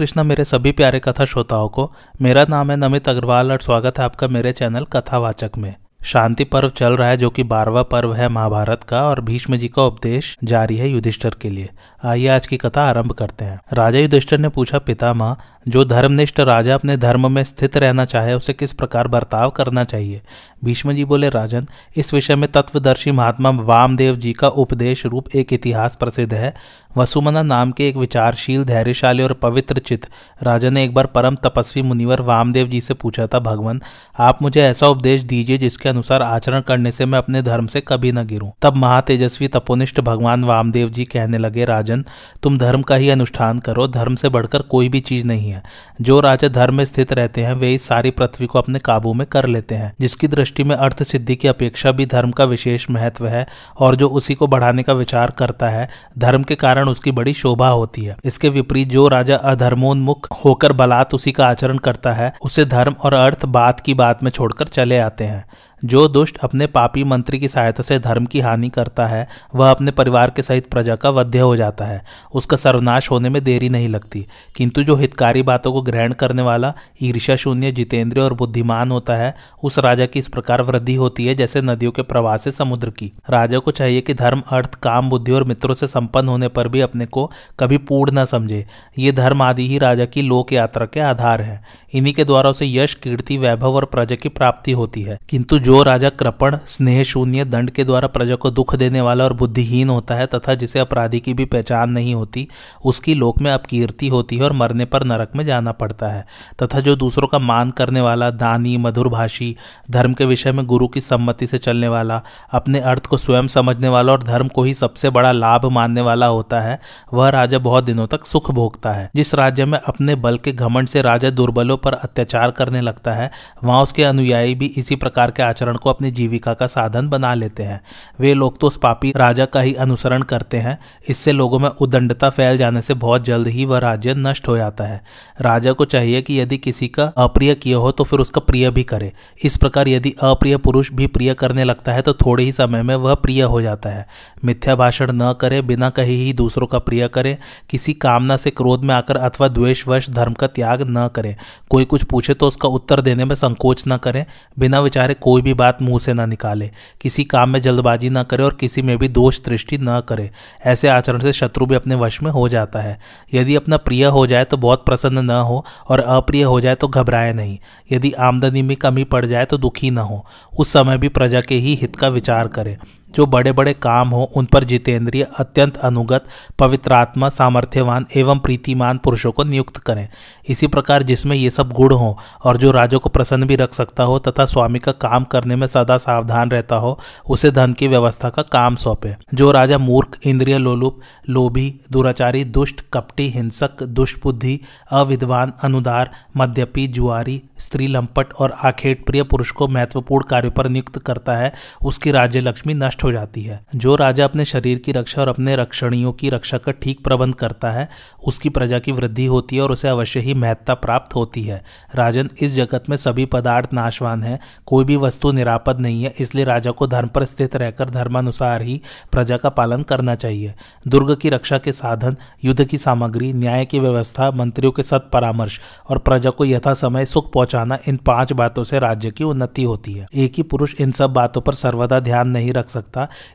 कृष्णा मेरे सभी प्यारे कथा श्रोताओं को, मेरा नाम है नमित अग्रवाल और स्वागत है आपका मेरे चैनल कथावाचक में। शांति पर्व चल रहा है, जो कि बारवा पर्व है महाभारत का, और भीष्म जी का उपदेश जारी है युधिष्ठर के लिए। आइए आज की कथा आरंभ करते हैं। राजा युधिष्ठर ने पूछा, पितामह, जो धर्मनिष्ठ राजा अपने धर्म में स्थित रहना चाहे, उसे किस प्रकार बर्ताव करना चाहिए? भीष्म जी बोले, राजन, इस विषय में तत्वदर्शी महात्मा वामदेव जी का उपदेश रूप एक इतिहास प्रसिद्ध है। वसुमना नाम के एक विचारशील, धैर्यशाली और पवित्र चित्त राजा ने एक बार परम तपस्वी मुनिवर वामदेव जी से पूछा, था, भगवान, आप मुझे ऐसा उपदेश दीजिए जिसके अनुसार आचरण करने से मैं अपने धर्म से कभी न गिरूं। तब महातेजस्वी तपोनिष्ठ भगवान वामदेव जी कहने लगे, राजन, तुम धर्म का ही अनुष्ठान करो, धर्म से बढ़कर कोई भी चीज़ नहीं है। जो राजा धर्म में स्थित रहते हैं, वे इस सारी पृथ्वी को अपने काबू में कर लेते हैं, जिसकी दृष्टि में अर्थ सिद्धि की अपेक्षा भी धर्म का विशेष महत्व है, और जो उसी को बढ़ाने का विचार करता है, धर्म के कारण उसकी बड़ी शोभा होती है। इसके विपरीत जो राजा अधर्मोन्मुख होकर बलात् उसी का आचरण करता है, उसे धर्म और अर्थ बात की बात में छोड़कर चले आते हैं। जो दुष्ट अपने पापी मंत्री की सहायता से धर्म की हानि करता है, वह अपने परिवार के सहित प्रजा का वध्य हो जाता है। उसका सर्वनाश होने में देरी नहीं लगती। किंतु जो हितकारी बातों को ग्रहण करने वाला ईर्षा शून्य, जितेंद्रिय और बुद्धिमान होता है, उस राजा की इस प्रकार वृद्धि होती है जैसे नदियों के प्रवाह से समुद्र की। राजा को चाहिए कि धर्म, अर्थ, काम, बुद्धि और मित्रों से संपन्न होने पर भी अपने को कभी पूर्ण न समझे। ये धर्म आदि ही राजा की लोक यात्रा के आधार है। इन्हीं के द्वारा उसे यश, कीर्ति, वैभव और प्रजा की प्राप्ति होती है। किंतु राजा कृपण स्नेह शून्य दंड के द्वारा प्रजा को दुख देने वाला और बुद्धिहीन होता है तथा जिसे अपराधी की भी पहचान नहीं होती, उसकी लोक में अपकीर्ति होती है और मरने पर नरक में जाना पड़ता है। तथा जो दूसरों का मान करने वाला, दानी, मधुरभाषी, धर्म के विषय में गुरु की सम्मति से चलने वाला, अपने अर्थ को स्वयं समझने वाला और धर्म को ही सबसे बड़ा लाभ मानने वाला होता है, वह राजा बहुत दिनों तक सुख भोगता है। जिस राज्य में अपने बल के घमंड से राजा दुर्बलों पर अत्याचार करने लगता है, वहाँ उसके अनुयायी भी इसी प्रकार के आचरण को अपनी जीविका का साधन बना लेते हैं। वे लोग तो उस पापी राजा का ही अनुसरण करते हैं। इससे लोगों में उदंडता फैल जाने से बहुत जल्द ही वह राज्य नष्ट हो जाता है। राजा को चाहिए कि यदि किसी का अप्रिय किया हो तो फिर उसका प्रिय भी करे। इस प्रकार यदि अप्रिय पुरुष भी प्रिय करने लगता है तो थोड़े ही समय में वह प्रिय हो जाता है। मिथ्या भाषण न करे, बिना कहे ही दूसरों का प्रिय करे, किसी कामना से क्रोध में आकर अथवा द्वेषवश धर्म का त्याग न करे। कोई कुछ पूछे तो उसका उत्तर देने में संकोच न करें। बिना विचारे कोई भी बात मुँह से ना निकाले। किसी काम में जल्दबाजी ना करे और किसी में भी दोष दृष्टि न करे। ऐसे आचरण से शत्रु भी अपने वश में हो जाता है। यदि अपना प्रिय हो जाए तो बहुत प्रसन्न न हो और अप्रिय हो जाए तो घबराए नहीं। यदि आमदनी में कमी पड़ जाए तो दुखी न हो। उस समय भी प्रजा के ही हित का विचार करे। जो बड़े बड़े काम हो, उन पर जितेंद्रिय, अत्यंत अनुगत, पवित्रात्मा, सामर्थ्यवान एवं प्रीतिमान पुरुषों को नियुक्त करें। इसी प्रकार जिसमें ये सब गुण हो और जो राजा को प्रसन्न भी रख सकता हो तथा स्वामी का काम करने में सदा सावधान रहता हो, उसे धन की व्यवस्था का काम सौंपे। जो राजा मूर्ख, इंद्रिय लोलुप, लोभी, दुराचारी, दुष्ट, कपटी, हिंसक दुष्ट बुद्धि अविद्वान, अनुदार, मद्यपी, जुआरी, स्त्री लंपट और आखेट प्रिय पुरुष को महत्वपूर्ण कार्य पर नियुक्त करता है, उसकी राज्य लक्ष्मी नष्ट हो जाती है। जो राजा अपने शरीर की रक्षा और अपने रक्षणियों की रक्षा का ठीक प्रबंध करता है, उसकी प्रजा की वृद्धि होती है और उसे अवश्य ही महत्ता प्राप्त होती है। राजन, इस जगत में सभी पदार्थ नाशवान है, कोई भी वस्तु निरापद नहीं है, इसलिए राजा को धर्म पर स्थित रहकर धर्मानुसार ही प्रजा का पालन करना चाहिए। दुर्ग की रक्षा के साधन, युद्ध की सामग्री, न्याय की व्यवस्था, मंत्रियों के सत परामर्श और प्रजा को यथा समय सुख पहुंचाना, इन पाँच बातों से राज्य की उन्नति होती है। एक ही पुरुष इन सब बातों पर सर्वदा ध्यान नहीं रख सकता।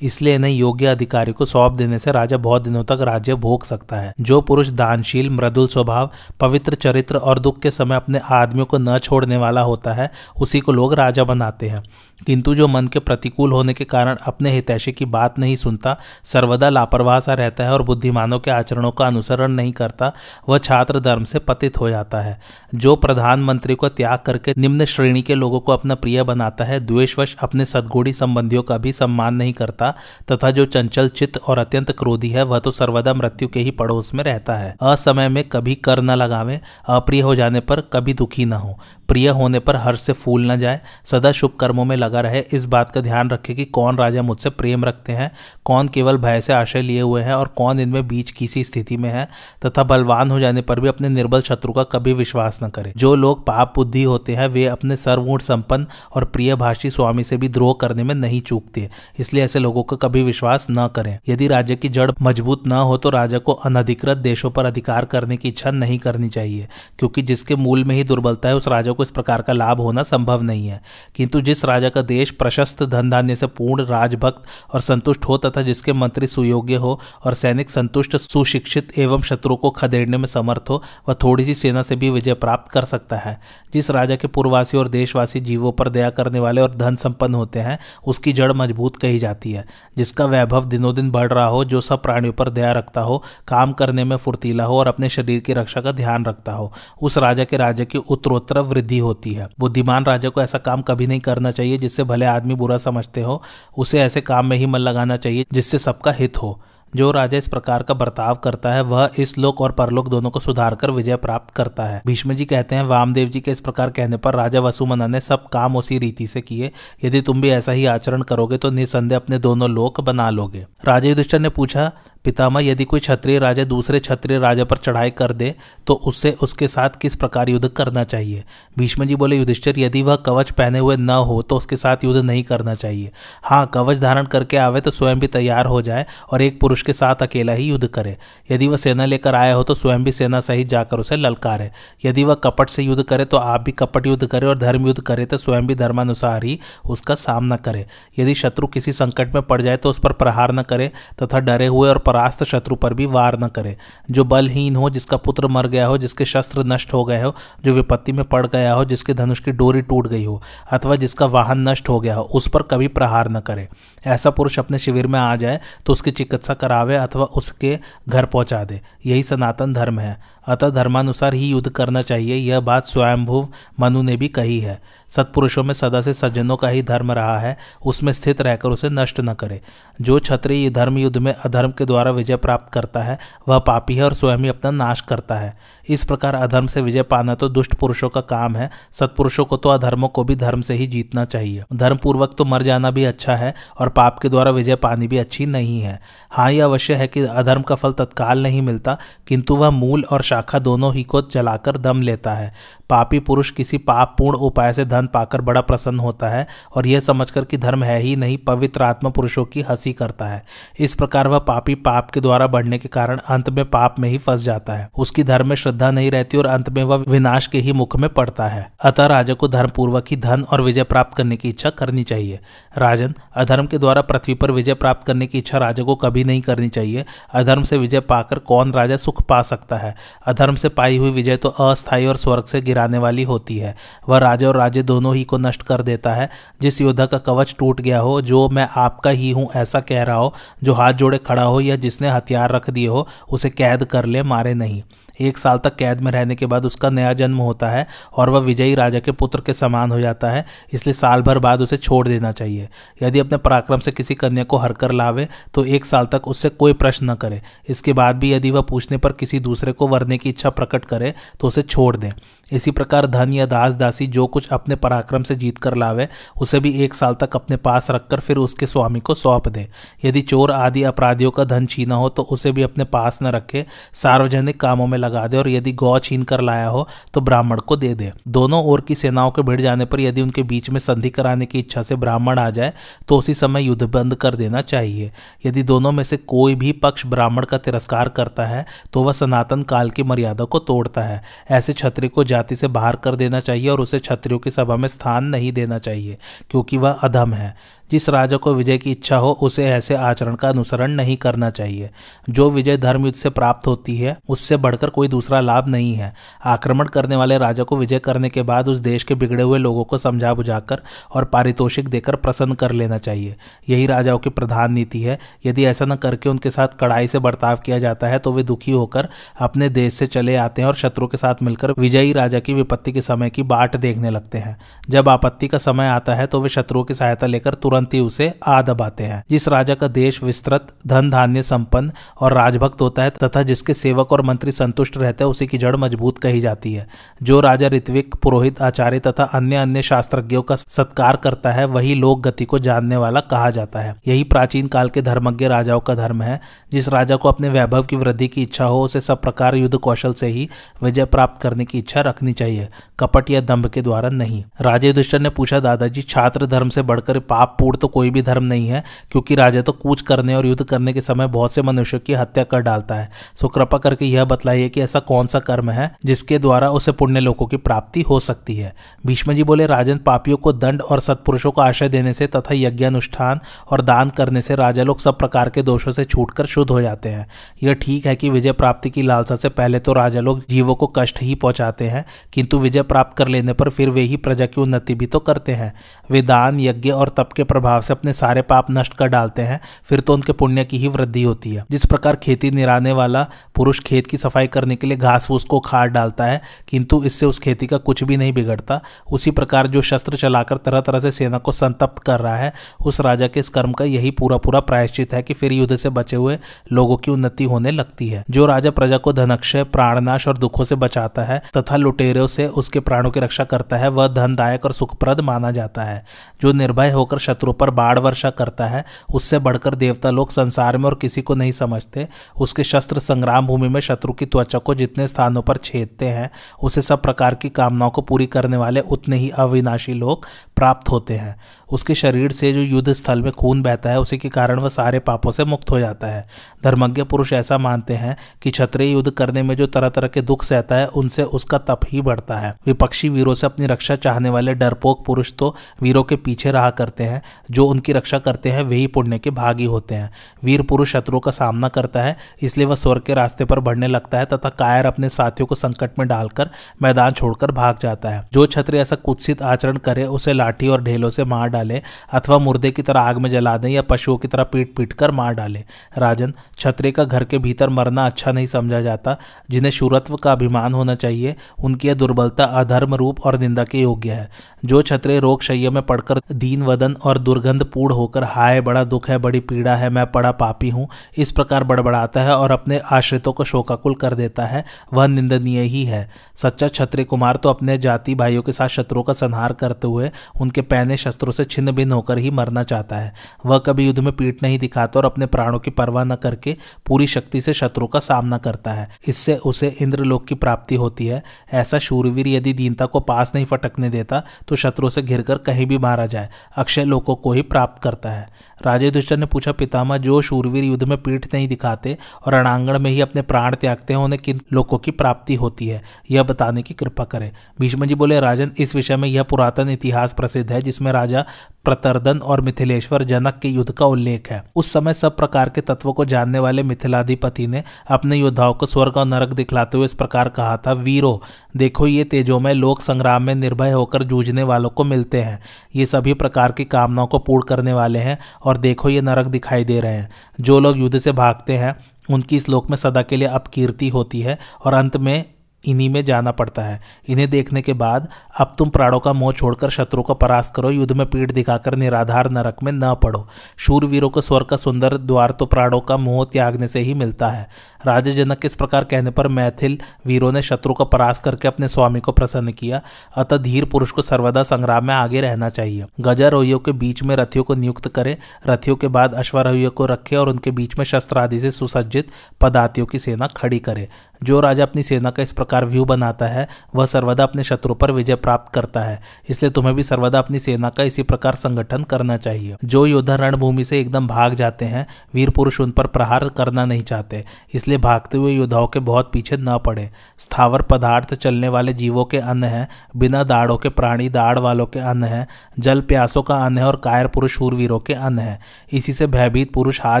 इसलिए इन्हें योग्य अधिकारी को सौंप देने से राजा बहुत दिनों तक राज्य भोग सकता है। जो पुरुष दानशील, मृदुल स्वभाव, पवित्र चरित्र और दुख के समय अपने आदमियों को न छोड़ने वाला होता है, उसी को लोग राजा बनाते हैं। किंतु जो मन के प्रतिकूल होने के कारण अपने हितैषी की बात नहीं सुनता, सर्वदा लापरवाह सा रहता है और बुद्धिमानों के आचरणों का अनुसरण नहीं करता, वह छात्र धर्म से पतित हो जाता है। जो प्रधानमंत्री को त्याग करके निम्न श्रेणी के लोगों को अपना प्रिय बनाता है, द्वेषवश अपने सदगुणी संबंधियों का भी सम्मान नहीं करता, तथा जो चंचल, चित्त और अत्यंत क्रोधी है, वह तो सर्वदा मृत्यु के ही पड़ोस में रहता है। असमय में कभी कर न लगावे, अप्रिय हो जाने पर कभी दुखी न हो। प्रिय होने पर हर्ष से फूल न जाए। सदा शुभ कर्मों में लगा रहे। इस बात का ध्यान रखे कि कौन राजा मुझसे प्रेम रखते हैं, कौन केवल भय से आशय लिए हुए हैं और कौन इनमें बीच किसी स्थिति में है तथा बलवान हो जाने पर भी अपने निर्बल शत्रु का कभी विश्वास न करें। जो लोग पाप बुद्धि होते हैं, वे अपने सर्वगुण संपन्न और प्रिय भाषी स्वामी से भी द्रोह करने में नहीं चूकते। इसलिए ऐसे लोगों का कभी विश्वास न करें। यदि राज्य की जड़ मज़बूत न हो तो राजा को अनधिकृत देशों पर अधिकार करने की इच्छा नहीं करनी चाहिए, क्योंकि जिसके मूल में ही दुर्बलता है, उस राजा को इस प्रकार का लाभ होना संभव नहीं है। किंतु जिस राजा का देश प्रशस्त धन धान्य से पूर्ण, राजभक्त और संतुष्ट हो तथा जिसके मंत्री सुयोग्य हो और सैनिक संतुष्ट, सुशिक्षित एवं शत्रु को खदेड़ने में समर्थ हो, वह थोड़ी सी सेना से भी विजय प्राप्त कर सकता है। जिस राजा के पूर्ववासी और देशवासी जीवों पर दया करने वाले और धन संपन्न होते हैं, उसकी जड़ मज़बूत कही जाती है। जिसका वैभव दिनों दिन बढ़ रहा हो, जो सब प्राणियों पर दया रखता हो, काम करने में फुर्तीला हो और अपने शरीर की रक्षा का ध्यान रखता हो, उस राजा के राज्य की उत्तरोत्तर वृद्धि होती है। बुद्धिमान राजा को ऐसा काम कभी नहीं करना चाहिए जिससे भले आदमी बुरा समझते हो, उसे ऐसे काम में ही मन लगाना चाहिए जिससे सबका हित हो। जो राजा इस प्रकार का बर्ताव करता है, वह इस लोक और परलोक दोनों को सुधार कर विजय प्राप्त करता है। भीष्म जी कहते हैं, वामदेव जी के इस प्रकार कहने पर राजा वसुमना ने सब काम उसी रीति से किए। यदि तुम भी ऐसा ही आचरण करोगे तो निसंदेह अपने दोनों लोक बना लोगे। राजा युधिष्ठर ने पूछा पितामह, यदि कोई क्षत्रिय राजा दूसरे क्षत्रिय राजा पर चढ़ाई कर दे तो उससे उसके साथ किस प्रकार युद्ध करना चाहिए? भीष्म जी बोले, युधिष्ठिर, यदि वह कवच पहने हुए न हो तो उसके साथ युद्ध नहीं करना चाहिए। हाँ कवच धारण करके आवे तो स्वयं भी तैयार हो जाए और एक पुरुष के साथ अकेला ही युद्ध करे। यदि वह सेना लेकर आया हो तो स्वयं भी सेना सहित जाकर उसे ललकारे। यदि वह कपट से युद्ध करे तो आप भी कपट युद्ध करे और धर्म युद्ध करे तो स्वयं भी धर्मानुसार ही उसका सामना करे। यदि शत्रु किसी संकट में पड़ जाए तो उस पर प्रहार न करे, तथा डरे हुए और परास्त शत्रु पर भी वार न करे। जो बलहीन हो, जिसका पुत्र मर गया हो, जिसके शस्त्र नष्ट हो गए हो, जो विपत्ति में पड़ गया हो, जिसके धनुष की डोरी टूट गई हो, अथवा जिसका वाहन नष्ट हो गया हो, उस पर कभी प्रहार न करे। ऐसा पुरुष अपने शिविर में आ जाए तो उसकी चिकित्सा करावे अथवा उसके घर पहुँचा दे। यही सनातन धर्म है। अतः धर्मानुसार ही युद्ध करना चाहिए, यह बात स्वयंभुव मनु ने भी कही है। सत्पुरुषों में सदा से सज्जनों का ही धर्म रहा है, उसमें स्थित रहकर उसे नष्ट न करे। जो क्षत्रिय धर्म युद्ध में अधर्म के द्वारा विजय प्राप्त करता है, वह पापी है और स्वयं ही अपना नाश करता है। इस प्रकार अधर्म से विजय पाना तो दुष्ट पुरुषों का काम है। सत्पुरुषों को तो अधर्मों को भी धर्म से ही जीतना चाहिए। धर्म पूर्वक तो मर जाना भी अच्छा है और पाप के द्वारा विजय पानी भी अच्छी नहीं है। हाँ यह अवश्य है कि अधर्म का फल तत्काल नहीं मिलता, किंतु वह मूल और शाखा दोनों ही को जलाकर दम लेता है। पापी पुरुष किसी पाप पूर्ण उपाय से धन पाकर बड़ा प्रसन्न होता है और यह समझकर कि धर्म है ही नहीं, पवित्र आत्मा पुरुषों की हँसी करता है। इस प्रकार वह पापी पाप के द्वारा बढ़ने के कारण अंत में पाप में ही फंस जाता है। उसकी धर्म में श्रद्धा नहीं रहती और अंत में वह विनाश के ही मुख में पड़ता है। अतः राजा को धर्म पूर्वक ही धन और विजय प्राप्त करने की इच्छा करनी चाहिए। राजन, अधर्म के द्वारा पृथ्वी पर विजय प्राप्त करने की इच्छा राजा को कभी नहीं करनी चाहिए। अधर्म से विजय पाकर कौन राजा सुख पा सकता है? अधर्म से पाई हुई विजय तो अस्थायी और स्वर्ग से गिराने वाली होती है। वह राजा और राजे दोनों ही को नष्ट कर देता है। जिस योद्धा का कवच टूट गया हो, जो मैं आपका ही हूँ, ऐसा कह रहा हो, जो हाथ जोड़े खड़ा हो या जिसने हथियार रख दिए हो, उसे कैद कर ले, मारे नहीं। एक साल तक कैद में रहने के बाद उसका नया जन्म होता है और वह विजयी राजा के पुत्र के समान हो जाता है, इसलिए साल भर बाद उसे छोड़ देना चाहिए। यदि अपने पराक्रम से किसी कन्या को हर कर लावे तो एक साल तक उससे कोई प्रश्न न करे। इसके बाद भी यदि वह पूछने पर किसी दूसरे को वरने की इच्छा प्रकट करे तो उसे छोड़ दें। इसी प्रकार धन या दास, दासी जो कुछ अपने पराक्रम से जीत कर लावे, उसे भी एक साल तक अपने पास रखकर फिर उसके स्वामी को सौंप दे। यदि चोर आदि अपराधियों का धन छीना हो तो उसे भी अपने पास न रखे, सार्वजनिक कामों में लगा दे और यदि गौ छीन कर लाया हो तो ब्राह्मण को दे दे। दोनों ओर की सेनाओं के भिड़ जाने पर यदि उनके बीच में संधि कराने की इच्छा से ब्राह्मण आ जाए तो उसी समय युद्ध बंद कर देना चाहिए। यदि दोनों में से कोई भी पक्ष ब्राह्मण का तिरस्कार करता है तो वह सनातन काल की मर्यादा को तोड़ता है। ऐसे छत्री को जाति से बाहर कर देना चाहिए और उसे छत्रियों की सभा में स्थान नहीं देना चाहिए, क्योंकि वह अधम है। जिस राजा को विजय की इच्छा हो, उसे ऐसे आचरण का अनुसरण नहीं करना चाहिए। जो विजय धर्म युद्ध से प्राप्त होती है, उससे बढ़कर कोई दूसरा लाभ नहीं है। आक्रमण करने वाले राजा को विजय करने के बाद उस देश के बिगड़े हुए लोगों को समझा बुझाकर और पारितोषिक देकर प्रसन्न कर लेना चाहिए। यही राजाओं की प्रधान नीति है। यदि ऐसा न करके उनके साथ कड़ाई से बर्ताव किया जाता है तो वे दुखी होकर अपने देश से चले आते हैं और शत्रु के साथ मिलकर विजयी राजा की विपत्ति के समय की बाट देखने लगते हैं। जब आपत्ति का समय आता है तो वे शत्रुओं की सहायता लेकर तुरंत तुरंत उसे आ दबाते हैं। जिस राजा का देश विस्तृत, धन धान्य संपन्न और राजभक्त होता है तथा जिसके सेवक और मंत्री संतुष्ट रहते हैं, उसी की जड़ मज़बूत कही जाती है। जो राजा ऋत्विक, पुरोहित, आचार्य तथा अन्य अन्य शास्त्रज्ञों का सत्कार करता है, वही लोक गति को जानने वाला कहा जाता है। यही प्राचीन काल के धर्मज्ञ राजाओं का धर्म है। जिस राजा को अपने वैभव की वृद्धि की इच्छा हो, उसे सब प्रकार युद्ध कौशल से ही विजय प्राप्त करने की इच्छा रखनी चाहिए। कपट या दम्भ के द्वारा नहीं। राजे युधिष्ठर ने पूछा, दादाजी, छात्र धर्म से बढ़कर पाप पूर्ण तो कोई भी धर्म नहीं है, क्योंकि राजा तो कूच करने और युद्ध करने के समय बहुत से मनुष्यों की हत्या कर डालता है। सो कृपा करके यह बतलाइए कि ऐसा कौन सा कर्म है, जिसके द्वारा उसे पुण्य लोगों की प्राप्ति हो सकती है। भीष्म जी बोले, राजन पापियों को दंड और सत्पुरुषों को आश्रय देने से तथा यज्ञानुष्ठान और दान करने से राजा लोग सब प्रकार के दोषों से छूटकर शुद्ध हो जाते हैं। यह ठीक है कि विजय प्राप्ति की लालसा से पहले तो राजा लोग जीवों को कष्ट ही पहुंचाते हैं, किंतु विजय प्राप्त कर लेने पर फिर वे ही प्रजा की उन्नति भी तो करते हैं। वे दान, यज्ञ और तप के प्रभाव से अपने सारे पाप नष्ट कर डालते हैं, फिर तो उनके पुण्य की ही वृद्धि होती है। जिस प्रकार खेती निराने वाला पुरुष खेत की सफ़ाई करने के लिए घास फूस को खाद डालता है, किंतु इससे उस खेती का कुछ भी नहीं बिगड़ता। उसी प्रकार जो शस्त्र चलाकर तरह तरह से सेना को संतप्त कर रहा है, उस राजा के इस कर्म का यही पूरा पूरा प्रायश्चित है कि फिर युद्ध से बचे हुए लोगों की उन्नति होने लगती है। जो राजा प्रजा को धनक्षय, प्राणनाश और दुखों से बचाता है तथा लुटेरों से उसके प्राणों की रक्षा करता है, वह धनदायक और सुखप्रद माना जाता है। जो निर्भय होकर शत्रु पर बाढ़ वर्षा करता है, उससे बढ़कर देवता लोग संसार में और किसी को नहीं समझते। उसके शस्त्र संग्राम भूमि में शत्रु की त्वचा को जितने स्थानों पर छेदते हैं, उसे सब प्रकार की कामनाओं को पूरी करने वाले उतने ही अविनाशी लोग प्राप्त होते हैं। उसके शरीर से जो युद्ध स्थल में खून बहता है, उसी के कारण वह सारे पापों से मुक्त हो जाता है। धर्मज्ञ पुरुष ऐसा मानते हैं कि क्षत्रिय युद्ध करने में जो तरह तरह के दुख सहता है, उनसे उसका तप ही बढ़ता है। विपक्षी वीरों से अपनी रक्षा चाहने वाले डरपोक पुरुष तो वीरों के पीछे रहा करते हैं जो उनकी रक्षा करते हैं वही पुण्य के भागी होते हैं। वीर पुरुष शत्रुओं का सामना करता है, इसलिए वह स्वर्ग के रास्ते पर बढ़ने लगता है तथा कायर अपने साथियों को संकट में डालकर मैदान छोड़कर भाग जाता है। जो छत्री ऐसा कुत्सित आचरण करे, उसे लाठी और ढेलों से मार डाले, अथवा मुर्दे की तरह आग में जला दें या पशुओं की तरह पीट पीट कर मार डाले। राजन, छत्री का घर के भीतर मरना अच्छा नहीं समझा जाता। जिन्हें शुरत्व का अभिमान होना चाहिए, उनकी यह दुर्बलता अधर्म रूप और निंदा के योग्य है। जो छत्री रोग शैय में पड़कर दीन वदन और दुर्गंध पूर्ण होकर हाय, बड़ा दुख है, बड़ी पीड़ा है, मैं बड़ा पापी हूँ। इस प्रकार बड़बड़ाता है और अपने आश्रितों को शोकाकुल कर देता है। वह निंदनीय ही है। सच्चा छत्री कुमार तो अपने जाति भाइयों के साथ शत्रुओं का संहार करते हुए उनके पहने शस्त्रों से छिन्न भिन्न होकर ही मरना चाहता है। वह कभी युद्ध में पीठ नहीं दिखाता और अपने प्राणों की परवाह न करके पूरी शक्ति से शत्रु का सामना करता है। इससे उसे इंद्रलोक की प्राप्ति होती है। ऐसा शूरवीर यदि दीनता को पास नहीं फटकने देता तो शत्रु से घिरकर कहीं भी मारा जाए। अक्षय लोकों को ही प्राप्त करता है। राजे दुष्ट ने पूछा, पितामह, जो शूरवीर युद्ध में पीठ नहीं दिखाते और रणांगण में ही अपने प्राण त्यागते हैं, उन्हें किन लोगों की प्राप्ति होती है? यह बताने की कृपा करें। भीष्म जी बोले, राजन, इस विषय में यह पुरातन इतिहास प्रसिद्ध है, जिसमें राजा प्रतर्दन और मिथिलेश्वर जनक के युद्ध का उल्लेख है। उस समय सब प्रकार के तत्वों को जानने वाले मिथिलाधिपति ने अपने योद्धाओं को स्वर्ग और नरक दिखलाते हुए इस प्रकार कहा था, वीरो, देखो ये तेजोमय लोक संग्राम में निर्भय होकर जूझने वालों को मिलते हैं। ये सभी प्रकार की कामनाओं को पूर्ण करने वाले हैं और देखो ये नरक दिखाई दे रहे हैं। जो लोग युद्ध से भागते हैं, उनकी इस लोक में सदा के लिए अपकीर्ति होती है और अंत में इन्हीं में जाना पड़ता है। इन्हें देखने के बाद अब तुम प्राणों का मोह छोड़कर शत्रु को परास्त करो, युद्ध में पीठ दिखाकर निराधार नरक में न पड़ो। शूरवीरों को स्वर का सुंदर द्वार तो प्राणों का मोह त्यागने से ही मिलता है। राजा जनक इस प्रकार कहने पर मैथिल वीरों ने शत्रु को परास्त करके अपने स्वामी को प्रसन्न किया। अतः धीर पुरुष को सर्वदा संग्राम में आगे रहना चाहिए। गजारोहियों के बीच में रथियों को नियुक्त करें। रथियों के बाद अश्वारोहियों को रखे और उनके बीच में शस्त्र आदि से सुसज्जित पदातियों की सेना खड़ी करे। जो राजा अपनी सेना का इस प्रकार व्यू बनाता है, वह सर्वदा अपने शत्रु पर विजय प्राप्त करता है। इसलिए तुम्हें भी सर्वदा अपनी सेना का इसी प्रकार संगठन करना चाहिए। जो योद्धा रणभूमि से एकदम भाग जाते हैं, वीर पुरुष उन पर प्रहार करना नहीं चाहते। इसलिए भागते हुए योद्धाओं के बहुत पीछे न पड़े। स्थावर पदार्थ चलने वाले जीवों के अन्न है, बिना दाड़ों के प्राणी दाड़ वालों के अन्न है, जल प्यासों का अन्न है और कायर पुरुष शूरवीरों के अन्न है। इसी से भयभीत पुरुष हाथ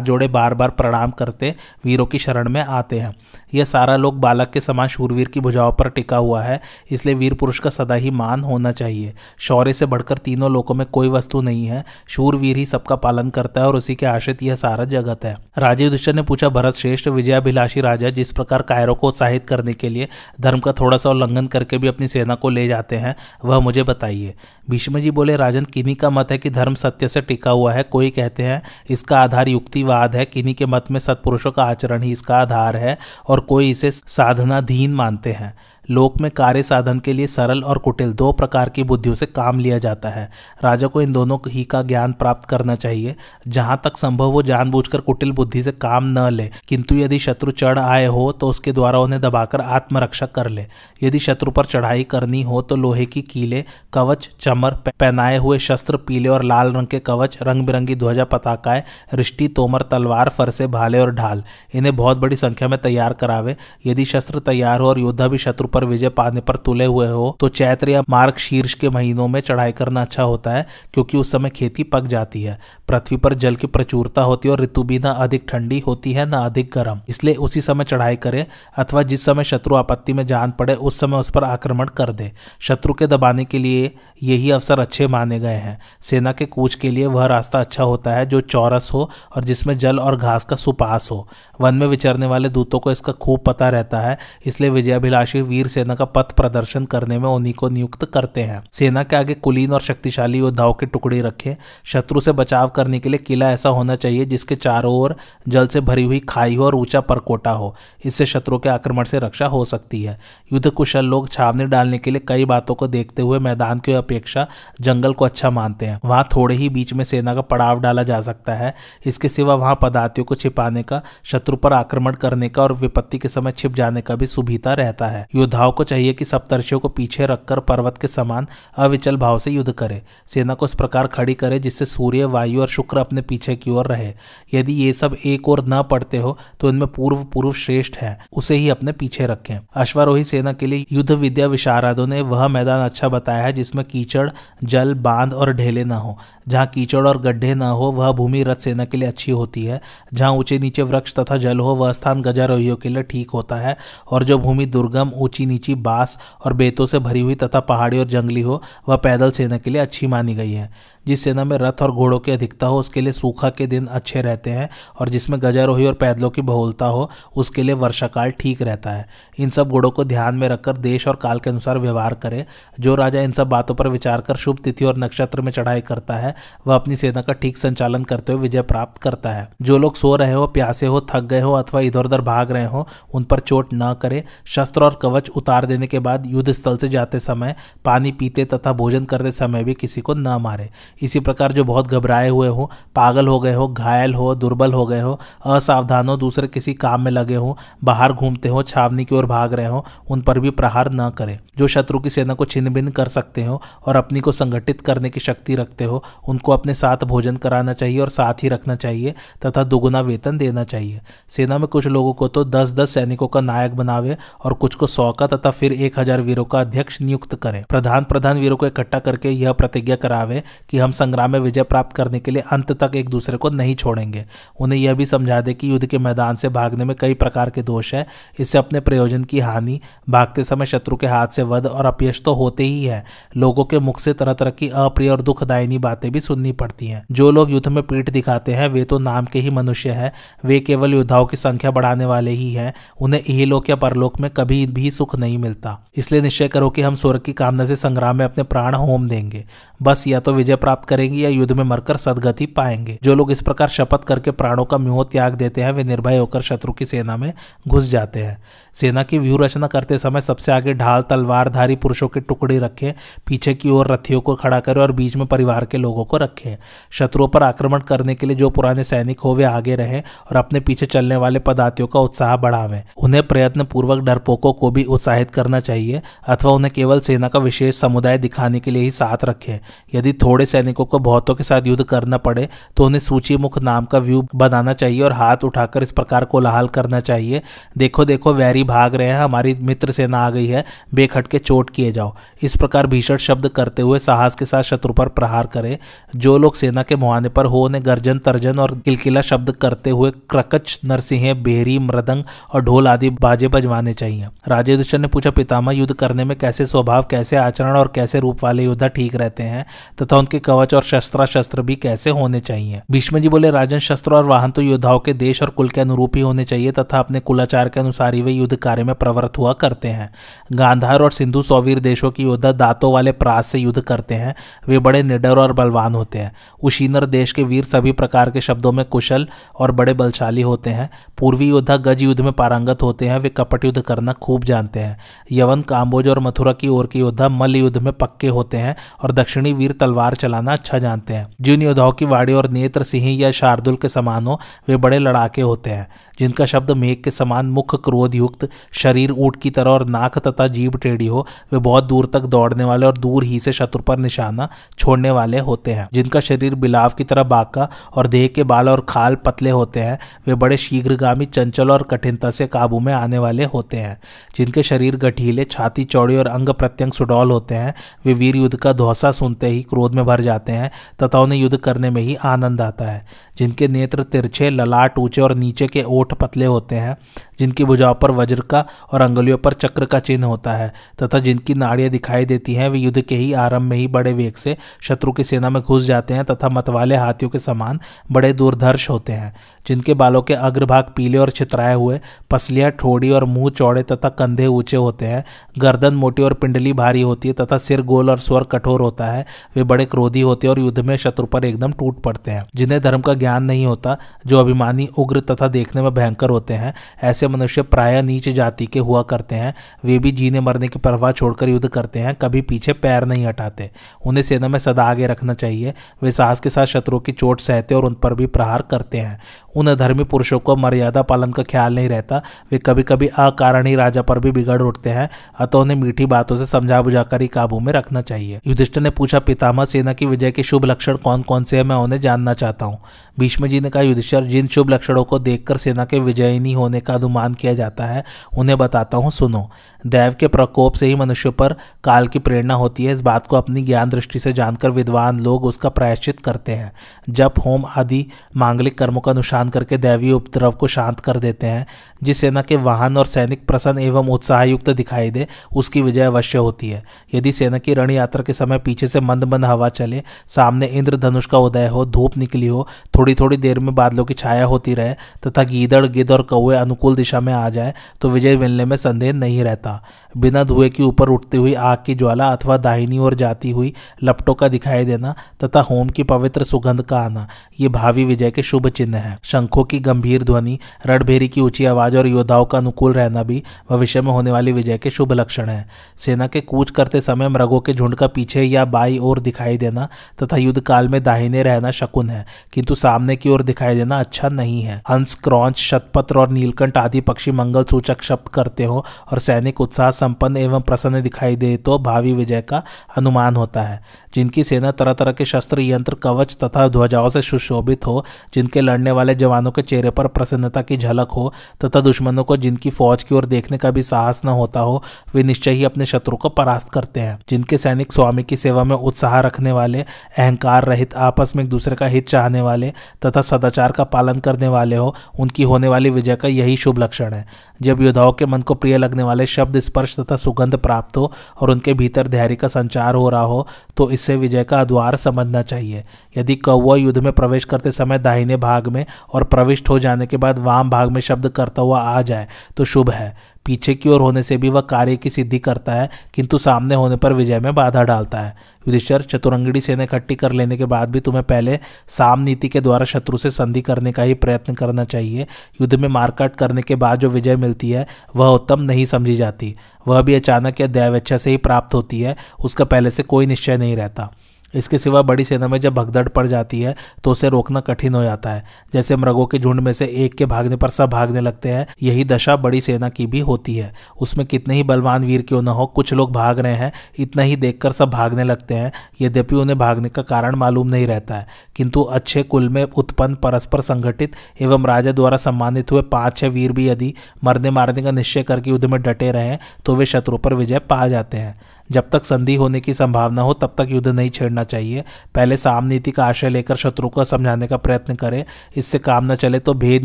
जोड़े बार बार प्रणाम करते वीरों की शरण में आते हैं। यह सारा लोग बालक के समान शूरवीर की भुजाओं पर टिका हुआ है, इसलिए वीर पुरुष का सदा ही मान होना चाहिए। शौर्य से बढ़कर तीनों लोकों में कोई वस्तु नहीं है। शूरवीर ही सबका पालन करता है और उसी के आश्रित यह सारा जगत है। राजीव दुष्ट ने पूछा, भरत श्रेष्ठ, विजयाभिलाषी राजा, जिस प्रकार कायरों को उत्साहित करने के लिए धर्म का थोड़ा सा उल्लंघन करके भी अपनी सेना को ले जाते हैं, वह मुझे बताइए। भीष्म जी बोले, राजन, किन्हीं का मत है कि धर्म सत्य से टिका हुआ है? कोई कहते हैं, इसका आधार युक्तिवाद है। किन्हीं के मत में सत्पुरुषों का आचरण ही इसका आधार है और कोई इसे साधनाधीन मानते हैं। लोक में कार्य साधन के लिए सरल और कुटिल दो प्रकार की बुद्धियों से काम लिया जाता है। राजा को इन दोनों ही का ज्ञान प्राप्त करना चाहिए। जहाँ तक संभव हो जानबूझकर कुटिल बुद्धि से काम न ले। किंतु यदि शत्रु चढ़ आए हो तो उसके द्वारा उन्हें दबाकर आत्मरक्षा कर ले। यदि शत्रु पर चढ़ाई करनी हो तो लोहे की कीले, कवच, चमर पहनाए हुए शस्त्र, पीले और लाल रंग के कवच रंग बिरंगी ध्वजा पताकाएँ रिष्टि तोमर, तलवार, फरसे, भाले और ढाल। इन्हें बहुत बड़ी संख्या में तैयार करावे। यदि शस्त्र तैयार हो और योद्धा भी शत्रु पर विजय पाने पर तुले हुए हो तो चैत्र या मार्ग शीर्ष के महीनों में चढ़ाई करना अच्छा होता है, क्योंकि उस समय खेती पक जाती है। पृथ्वी पर जल की प्रचुरता होती है और ऋतु भी ना अधिक ठंडी होती है, ना अधिक गर्म। इसलिए उसी समय चढ़ाई करे, अथवा जिस समय शत्रु आपत्ति में जान पड़े, उस समय उस पर आक्रमण कर दे। शत्रु के दबाने के लिए यही अवसर अच्छे माने गए हैं। सेना के कूच के लिए वह रास्ता अच्छा होता है जो चौरस हो और जिसमें जल और घास का सुपास हो। वन में विचरने वाले दूतों को इसका खूब पता रहता है, इसलिए विजयाभिलाषी वीर सेना का पथ प्रदर्शन करने में उन्हीं को नियुक्त करते हैं। सेना के आगे कुलीन और शक्तिशाली योद्धाओं के टुकड़े रखे। शत्रु से बचाव करने के लिए किला ऐसा होना चाहिए जिसके चारों ओर जल से भरी हुई खाई हो और ऊँचा परकोटा हो। इससे शत्रु के आक्रमण से रक्षा हो सकती है। युद्ध कुशल लोग छावनी डालने के लिए कई बातों को देखते हुए मैदान की अपेक्षा जंगल को अच्छा मानते हैं। वहाँ थोड़े ही बीच में सेना का पड़ाव डाला जा सकता है। इसके सिवा वहाँ पदार्थियों को छिपाने का, शत्रु पर आक्रमण करने का और विपत्ति के समय छिप जाने का भी सुविधा रहता है। योद्धाओं को चाहिए कि सप्तर्षियों को पीछे रखकर पर्वत के समान अविचल भाव से युद्ध करे। सेना को इस प्रकार खड़ी करे जिससे सूर्य, वायु और शुक्र अपने पीछे की ओर रहे। यदि ये सब एक और न पड़ते हो तो इनमें पूर्व पूर्व श्रेष्ठ है। उसे ही अपने पीछे रखें। अश्वारोही सेना के लिए युद्ध विद्या विशारदों ने वह मैदान अच्छा बताया है जिसमें कीचड़, जल, बाँध और ढेले न हो। जहाँ कीचड़ और गड्ढे न हो, वह भूमि रथ सेना के लिए अच्छी होती है। जहाँ ऊँचे नीचे वृक्ष तथा जल हो, वह स्थान गजारोहियों के लिए ठीक होता है। और जो भूमि दुर्गम, ऊँची नीची, बाँस और बेतों से भरी हुई तथा पहाड़ी और जंगली हो, वह पैदल सेना के लिए अच्छी मानी गई है। जिस सेना में रथ और घोड़ों की अधिकता हो, उसके लिए सूखा के दिन अच्छे रहते हैं और जिसमें गजारोही और पैदलों की बहुलता हो, उसके लिए वर्षाकाल ठीक रहता है। इन सब गुणों को ध्यान में रखकर देश और काल के अनुसार व्यवहार करे। जो राजा इन सब बातों पर विचार कर शुभ तिथि और नक्षत्र में चढ़ाई करता है। वह अपनी सेना का ठीक संचालन करते हुए विजय प्राप्त करता है। जो लोग सो रहे हो, प्यासे हो, थक गए हो अथवा इधर उधर भाग रहे हो, उन पर चोट न करे। शस्त्र और कवच उतार देने के बाद युद्ध स्थल से जाते समय, पानी पीते तथा भोजन करते समय भी किसी को न मारे। इसी प्रकार जो बहुत घबराए हुए हो, पागल हो गए हो, घायल हो, दुर्बल हो गए हो, असावधान हो, दूसरे किसी काम में लगे हो, बाहर घूमते हो, छावनी की ओर भाग रहे हो, उन पर भी प्रहार न करें। जो शत्रु की सेना को छिन्न भिन्न कर सकते हो और अपनी को संगठित करने की शक्ति रखते हो, उनको अपने साथ भोजन कराना चाहिए और साथ ही रखना चाहिए तथा दुगुना वेतन देना चाहिए। सेना में कुछ लोगों को तो दस दस सैनिकों का नायक बनावे और कुछ को सौ का तथा फिर एक हज़ार वीरों का अध्यक्ष नियुक्त करें। प्रधान प्रधान वीरों को इकट्ठा करके यह प्रतिज्ञा करावे कि हम संग्राम में विजय प्राप्त करने के लिए अंत तक एक दूसरे को नहीं छोड़ेंगे। उन्हें यह भी समझा दे कि युद्ध के मैदान से भागने में कई प्रकार के दोष है। इससे अपने प्रयोजन की हानि, भागते समय शत्रु के हाथ से वध और अपयश तो होते ही है। लोगों के मुख से तरह तरह की अप्रिय और दुखदायिनी बातें भी सुननी पड़ती हैं। जो लोग युद्ध में पीठ दिखाते हैं, वे तो नाम के ही मनुष्य है। वे केवल योद्धाओं की संख्या बढ़ाने वाले ही हैं। उन्हें इहलोक या परलोक में कभी भी सुख नहीं मिलता। इसलिए निश्चय करो कि हम स्वर्ग की कामना से संग्राम में अपने प्राण होम देंगे। बस या तो विजय प्राप्त करेंगे या युद्ध में मरकर सदगति पाएँगे। जो लोग इस प्रकार शपथ करके प्राणों का म्योह त्याग देते हैं, वे निर्भय होकर शत्रु की सेना में घुस जाते हैं। सेना की व्यूह रचना करते समय सबसे आगे ढाल तलवारधारी पुरुषों के टुकड़े रखे, पीछे की ओर रथियों को खड़ा करें और बीच में परिवार के लोगों को रखें। शत्रुओं पर आक्रमण करने के लिए जो पुराने सैनिक हो, वे आगे रहे और अपने पीछे चलने वाले पदार्थियों का उत्साह बढ़ावे। उन्हें प्रयत्न पूर्वक डरपोकों को भी उत्साहित करना चाहिए, अथवा उन्हें केवल सेना का विशेष समुदाय दिखाने के लिए ही साथ रखे। यदि थोड़े सैनिकों को बहुतों के साथ युद्ध करना पड़े तो उन्हें सूची मुख नाम का व्यू बनाना चाहिए और हाथ उठाकर इस प्रकार को लाल करना चाहिए। देखो देखो, वैरी भाग रहे हैं, हमारी मित्र सेना आ गई है, बेखटके चोट किए जाओ। इस प्रकार भीषण शब्द करते हुए साहस के साथ शत्रु पर प्रहार करे। जो लोग सेना के मुहाने पर हो, उन्हें गर्जन, तर्जन और किलकिला शब्द करते हुए क्रकच, नरसिंह बेरी मृदंग और ढोल आदि बाजे बजवाने चाहिए। राजे युधिष्ठर ने पूछा, पितामह, युद्ध करने में कैसे स्वभाव, कैसे आचरण और कैसे रूप वाले योद्धा ठीक रहते हैं? तथा उनके कवच और शस्त्र शस्त्र भी कैसे होने चाहिए? भीष्म जी बोले, राजन, शस्त्र और वाहन तो योद्धाओं के देश और कुल के अनुरूप ही होने चाहिए, तथा अपने कुलाचार के अनुसार ही वे युद्ध कार्य में प्रवृत्त हुआ करते हैं। गांधार और सिंधु सौवीर देशों की योद्धा दांतों वाले प्रास से युद्ध करते हैं, वे बड़े निडर और बलवान होते हैं। उशीनर देश के वीर सभी प्रकार के शब्दों में कुशल और बड़े बलशाली होते हैं। पूर्वी योद्धा गज युद्ध में पारंगत होते हैं, वे कपट युद्ध करना खूब जानते हैं। यवन काम्बोज और मथुरा की ओर के योद्धा मल्ल युद्ध में पक्के होते हैं और दक्षिणी वीर तलवार चलाना अच्छा जानते हैं। जिन योद्धाओं की वाड़ी और नेत्र, सिंह या शार्दुल के समान हो, वे बड़े लड़ाके होते हैं। जिनका शब्द मेघ के समान मुख क्रोध युक्त, शरीर ऊट की तरह और नाक तथा जीभ टेढ़ी हो, वे बहुत दूर तक दौड़ने वाले और दूर ही से शत्रु पर निशाना छोड़ने वाले होते हैं। जिनका शरीर बिलाव की तरह बाका और देह के बाल और खाल पतले होते हैं, वे बड़े शीघ्रगामी, चंचल और कठिनता से काबू में आने वाले होते हैं। जिनके शरीर गठीले, छाती चौड़ी और अंग प्रत्यंग सुडौल होते हैं, वे वीर युद्ध का धौसा सुनते ही क्रोध में भर जाते हैं, तथा उन्हें युद्ध करने में ही आनंद आता है। जिनके नेत्र तिरछे, ललाट ऊँचे और नीचे के ओठ पतले होते हैं जिनकी भुजाओं पर वज्र का और अंगुलियों पर चक्र का चिन्ह होता है, तथा जिनकी नाड़ियाँ दिखाई देती हैं, वे युद्ध के ही आरंभ में ही बड़े वेग से शत्रु की सेना में घुस जाते हैं, तथा मतवाले हाथियों के समान बड़े दूरधर्श होते हैं। जिनके बालों के अग्रभाग पीले और छितराए हुए, पसलियाँ ठोड़ी और मुँह चौड़े तथा कंधे ऊँचे होते हैं, गर्दन मोटी और पिंडली भारी होती है तथा सिर गोल और स्वर कठोर होता है, वे बड़े क्रोधी होते हैं और युद्ध में शत्रु पर एकदम टूट पड़ते हैं। जिन्हें धर्म का ज्ञान नहीं होता, जो अभिमानी, उग्र तथा देखने में भयंकर होते हैं, ऐसे मनुष्य प्राय नीच जाति के हुआ करते हैं। वे भी जीने मरने की परवाह छोड़कर युद्ध करते हैं, कभी पीछे पैर नहीं हटाते। उन्हें सेना में सदा आगे रखना चाहिए। वे साहस के साथ शत्रुओं की चोट सहते और उन पर भी प्रहार करते हैं। उन धर्मी पुरुषों को मर्यादा पालन का ख्याल नहीं रहता। वे कभी कभी अकारण ही राजा पर भी बिगड़ उठते हैं, अतः उन्हें मीठी बातों से समझा बुझाकर ही काबू में रखना चाहिए। युधिष्ठिर ने पूछा, पितामह, सेना की विजय के शुभ लक्षण कौन कौन से हैं? मैं उन्हें जानना चाहता हूँ। भीष्म जी ने कहा, युधिष्ठर, जिन शुभ लक्षणों को देखकर सेना के विजयिनी होने का अनुमान किया जाता है, उन्हें बताता हूँ, सुनो। दैव के प्रकोप से ही मनुष्य पर काल की प्रेरणा होती है। इस बात को अपनी ज्ञान दृष्टि से जानकर विद्वान लोग उसका प्रायश्चित करते हैं। जब होम आदि मांगलिक कर्मों का अनुष्ठान करके दैवी उपद्रव को शांत कर देते हैं। जिस सेना के वाहन और सैनिक प्रसन्न एवं उत्साहयुक्त दिखाई दे, उसकी विजय अवश्य होती है। यदि सेना की रण यात्रा के समय पीछे से मंद मंद हवा चले, सामने इंद्रधनुष का उदय हो, धूप निकली हो थोड़ी थोड़ी देर में बादलों की छाया होती रहे, तथा गीदड़ गिद और कौए अनुकूल दिशा में आ जाए तो विजय मिलने में संदेह नहीं रहता। बिना धुएँ के ऊपर उठती हुई आग की ज्वाला अथवा दाहिनी ओर जाती हुई लपटों का दिखाई देना, तथा होम की पवित्र सुगंध का आना, ये भावी विजय के शुभ चिन्ह है। शंखों की गंभीर ध्वनि, रणभेरी की ऊँची आवाज़ और योद्धाओं का अनुकूल रहना भी भविष्य में होने वाली विजय के शुभ लक्षण है। सेना के कूच करते समय मृगों के झुंड का पीछे या बाई ओर दिखाई देना तथा युद्ध काल में दाहिने रहना शकुन है, किंतु सामने की ओर दिखाई देना अच्छा नहीं है। हंस, क्रौच शतपत्र और नीलकंठ आदि पक्षी मंगल सूचक शब्द करते हो और सैनिक उत्साह, संपन्न एवं प्रसन्न दिखाई दे तो भावी विजय का अनुमान होता है। जिनकी सेना तरह तरह के शस्त्र, यंत्र, कवच तथा ध्वजाओं से सुशोभित हो, जिनके लड़ने वाले जवानों के चेहरे पर प्रसन्नता की झलक हो तथा दुश्मनों को जिनकी फौज की ओर देखने का भी साहस न होता हो, वे निश्चय ही अपने शत्रु को परास्त करते हैं। जिनके सैनिक स्वामी की सेवा में उत्साह रखने वाले, अहंकार रहित, आपस में एक दूसरे का हित चाहने वाले तथा सदाचार का पालन करने वाले हो, उनकी होने वाली विजय का यही शुभ लक्षण है। जब योद्धाओं के मन को प्रिय लगने वाले शब्द, स्पर्श तथा सुगंध प्राप्त हो और उनके भीतर धैर्य का संचार हो रहा हो तो इससे विजय का द्वार समझना चाहिए। यदि कौवा युद्ध में प्रवेश करते समय दाहिने भाग में और प्रविष्ट हो जाने के बाद वाम भाग में शब्द करता हुआ आ जाए तो शुभ है। पीछे की ओर होने से भी वह कार्य की सिद्धि करता है, किंतु सामने होने पर विजय में बाधा डालता है। युधिष्ठर चतुरंगड़ी सेना इकट्ठी कर लेने के बाद भी तुम्हें पहले साम नीति के द्वारा शत्रु से संधि करने का ही प्रयत्न करना चाहिए। युद्ध में मारकाट करने के बाद जो विजय मिलती है, वह उत्तम नहीं समझी जाती। वह भी अचानक या दैवेच्छा से ही प्राप्त होती है, उसका पहले से कोई निश्चय नहीं रहता। इसके सिवा बड़ी सेना में जब भगदड़ पड़ जाती है तो उसे रोकना कठिन हो जाता है। जैसे मृगों के झुंड में से एक के भागने पर सब भागने लगते हैं, यही दशा बड़ी सेना की भी होती है। उसमें कितने ही बलवान वीर क्यों न हो, कुछ लोग भाग रहे हैं, इतना ही देखकर सब भागने लगते हैं। यद्यपि उन्हें भागने का कारण मालूम नहीं रहता है, किंतु अच्छे कुल में उत्पन्न परस्पर संगठित एवं राजा द्वारा सम्मानित हुए पाँच छह वीर भी यदि मरने मारने का निश्चय करके युद्ध में डटे रहे तो वे शत्रु पर विजय पा जाते हैं। जब तक संधि होने की संभावना हो, तब तक युद्ध नहीं छेड़ना चाहिए। पहले साम नीति का आशय लेकर शत्रु को समझाने का प्रयत्न करें। इससे काम न चले तो भेद